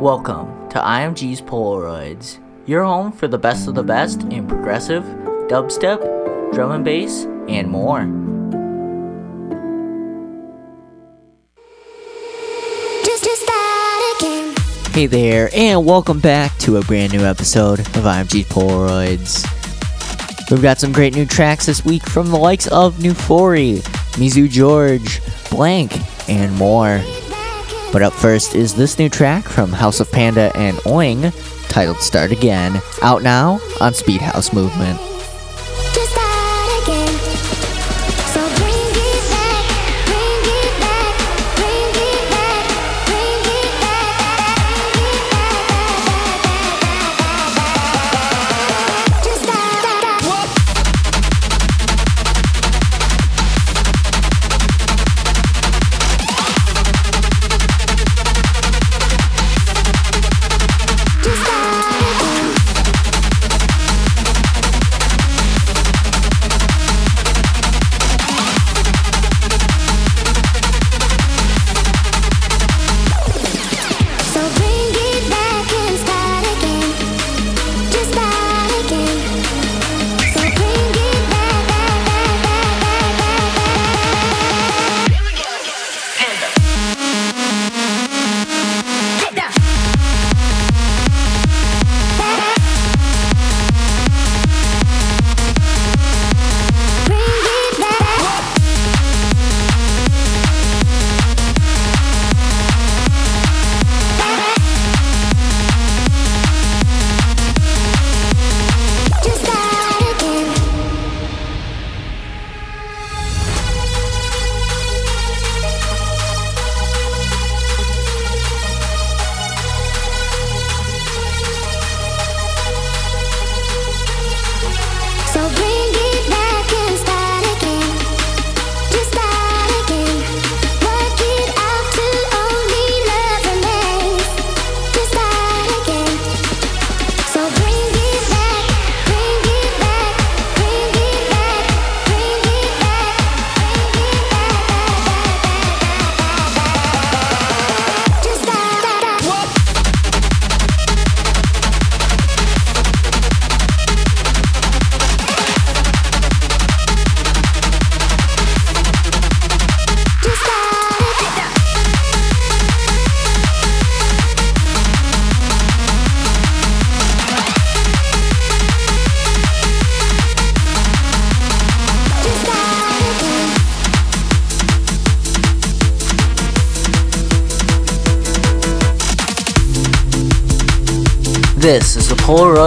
Welcome to IMG's Polaroids, your home for the best of the best in progressive, dubstep, drum and bass, and more. Just, just that again. Hey there, and welcome back to a brand new episode of IMG Polaroids. We've got some great new tracks this week from the likes of nuphory, Mizu George, Blanke, and more. But up first is this new track from Haus of Panda and Oing, titled Start Again, out now on Speedhouse Movement.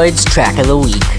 Polaroids track of the week.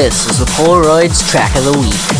This is the Polaroids track of the week.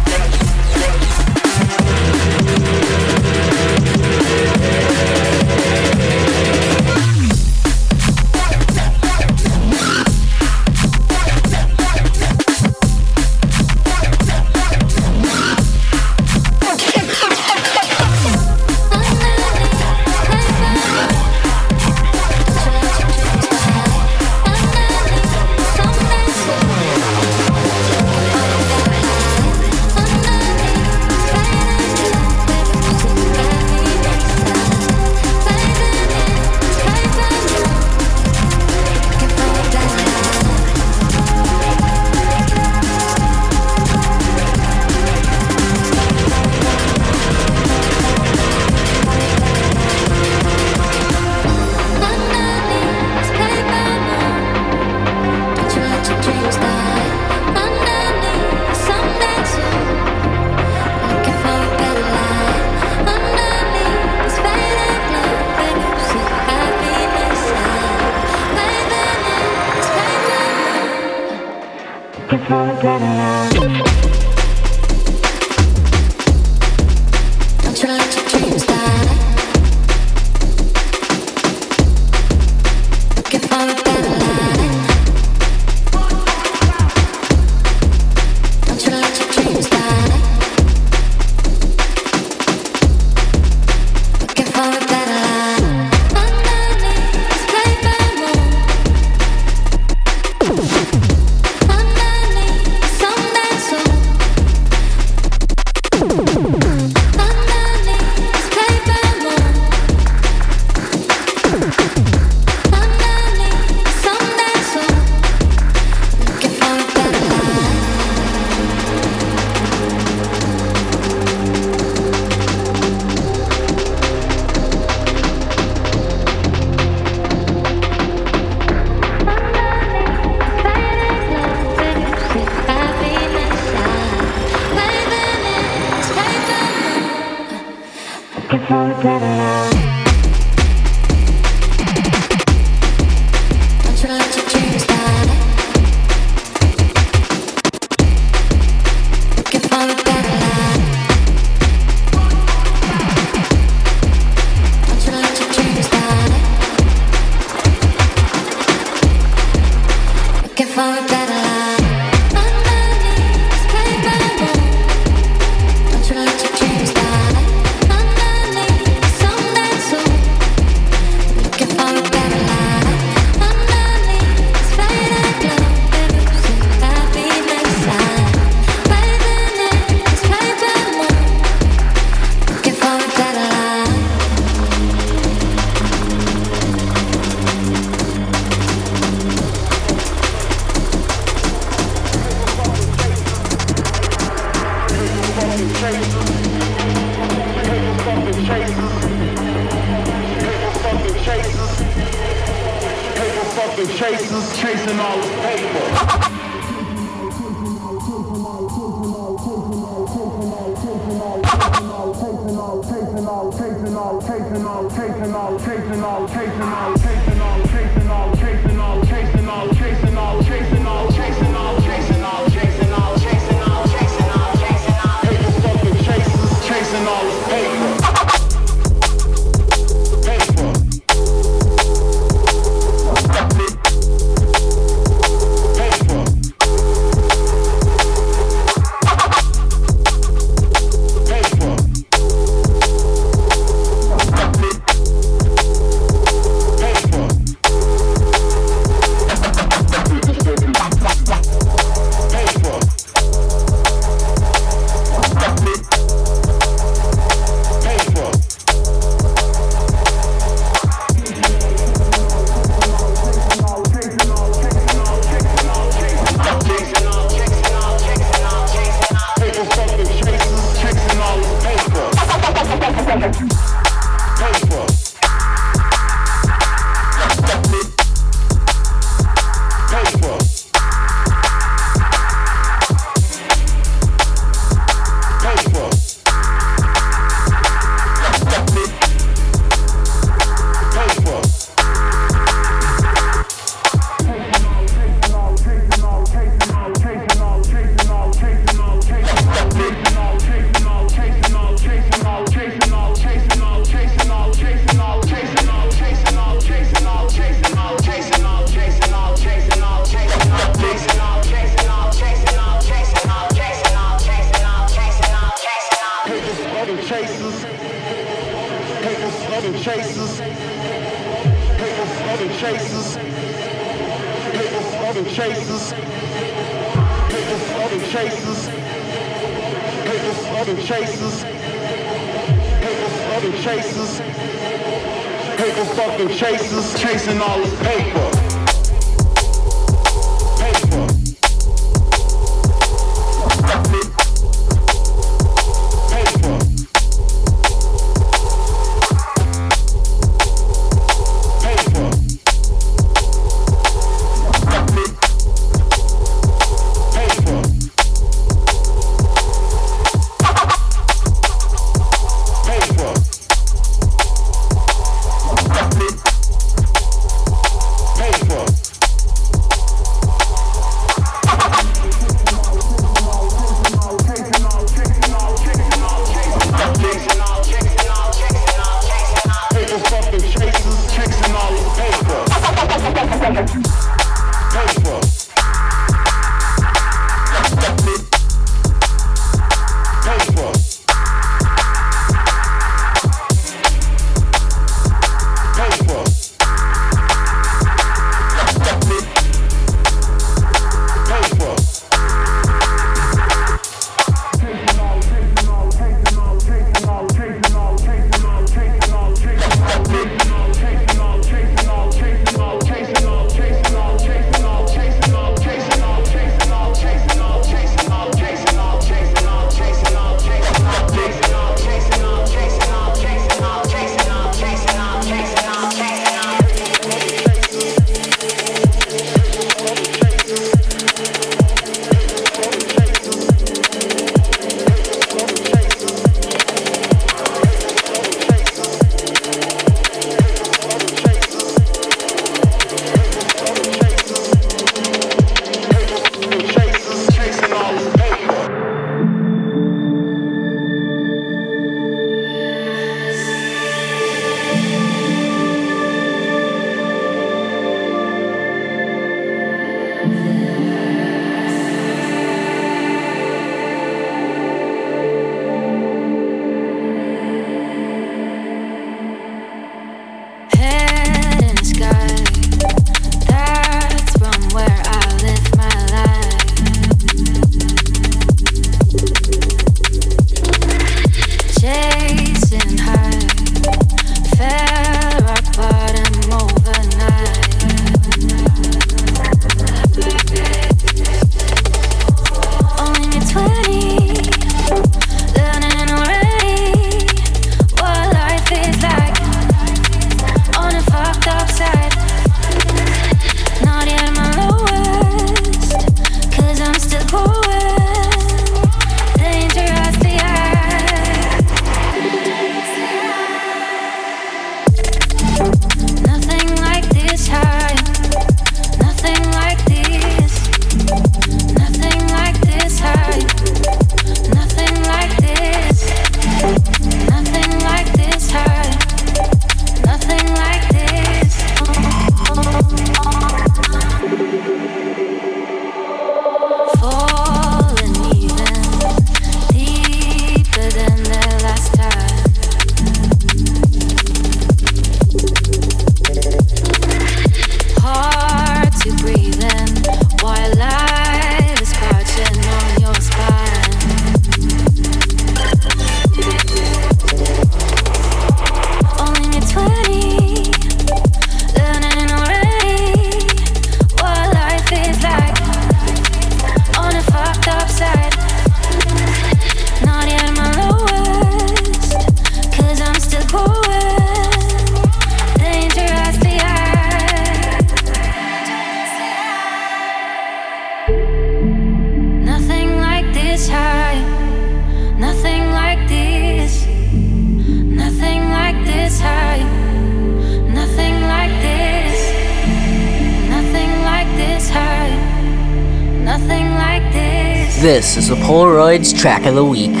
Polaroids track of the week,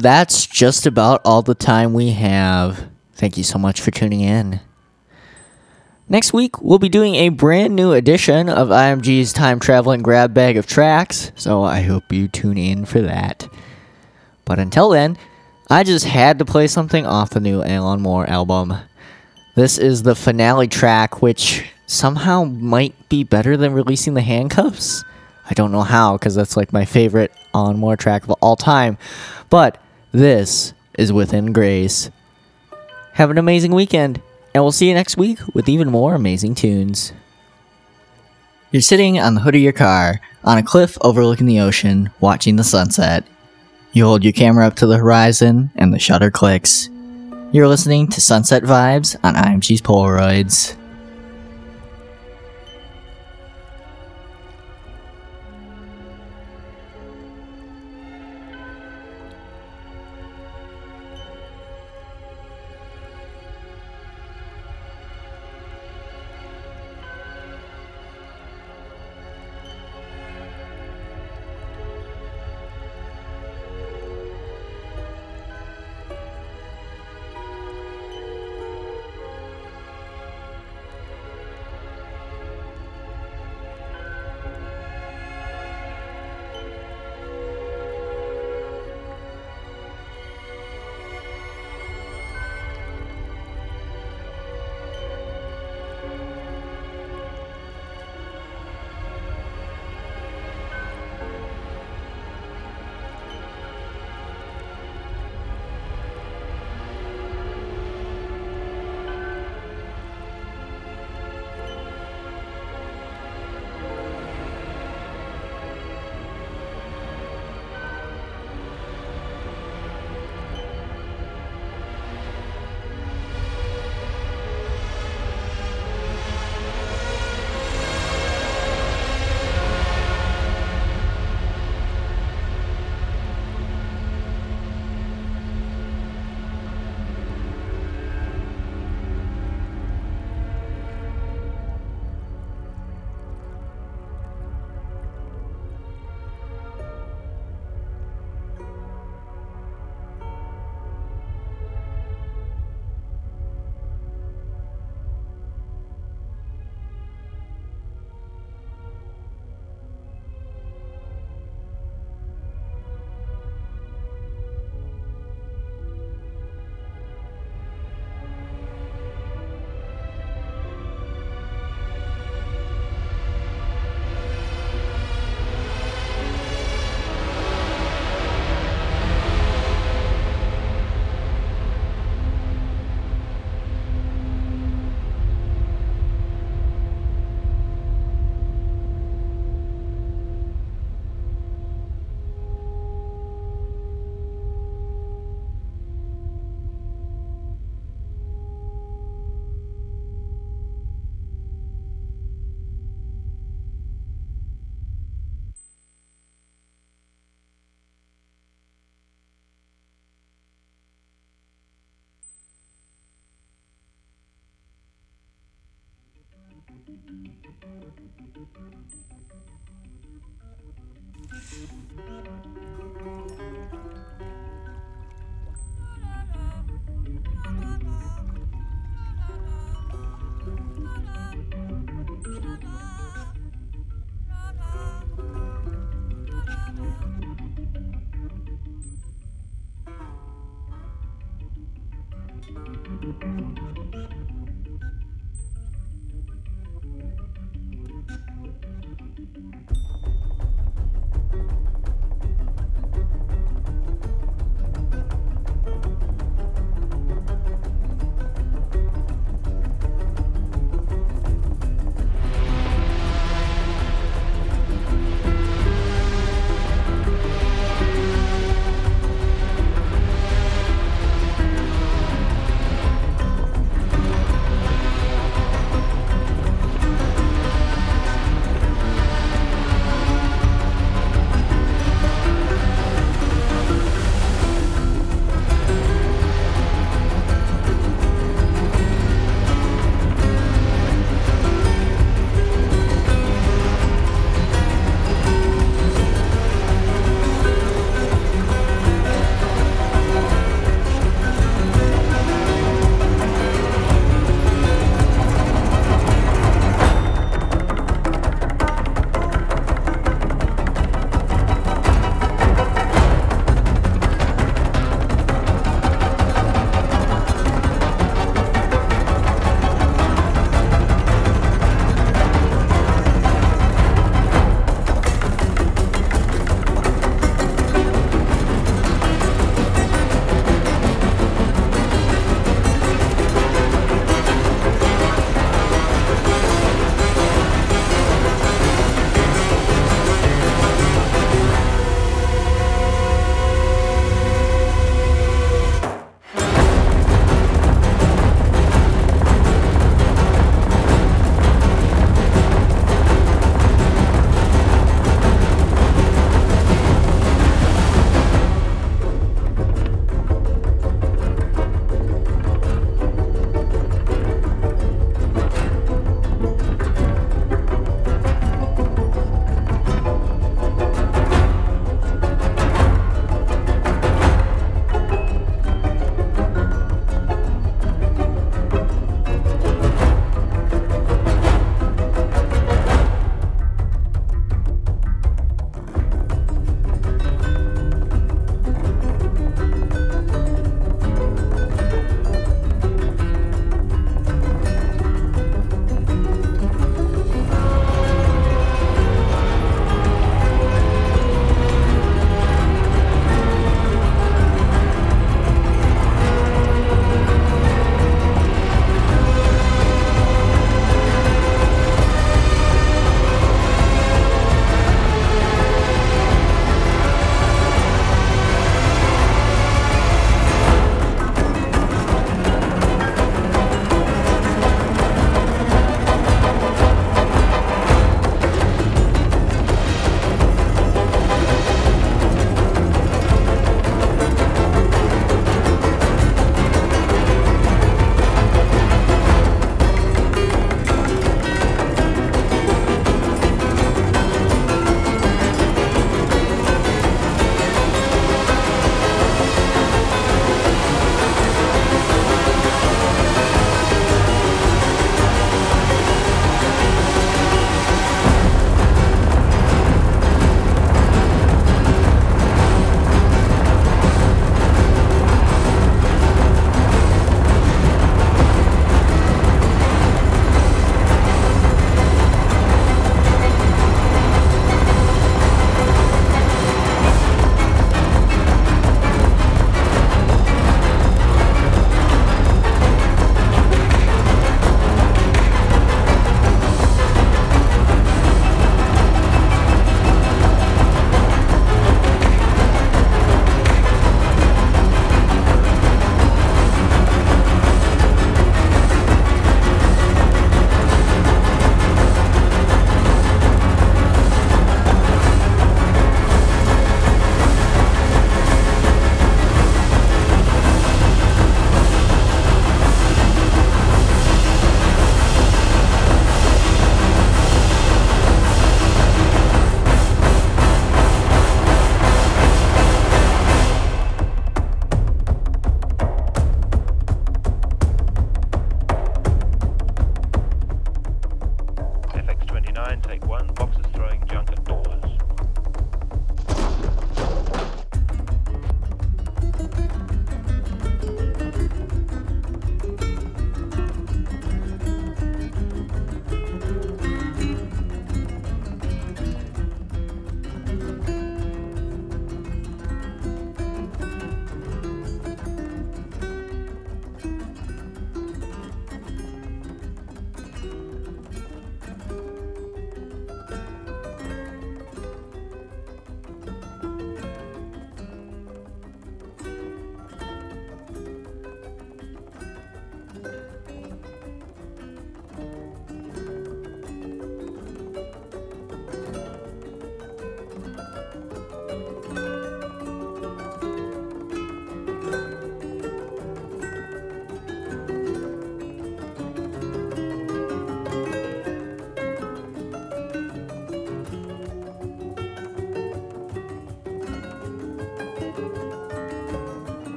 that's just about all the time we have. Thank you so much for tuning in. Next week, we'll be doing a brand new edition of IMG's time traveling grab bag of tracks, so I hope you tune in for that. But until then, I just had to play something off the new Alon Mor album. This is the finale track, which somehow might be better than releasing the handcuffs. I don't know how, because that's like my favorite Alon Mor track of all time. But this is Within Grace. Have an amazing weekend, and we'll see you next week with even more amazing tunes. You're sitting on the hood of your car, on a cliff overlooking the ocean, watching the sunset. You hold your camera up to the horizon, and the shutter clicks. You're listening to Sunset Vibes on IMG's Polaroids. thank you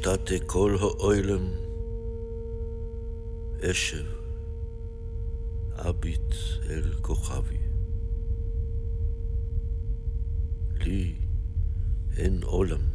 ישתתה כל האוילם, אשב, אביט אל כוכבי. לי אין עולם,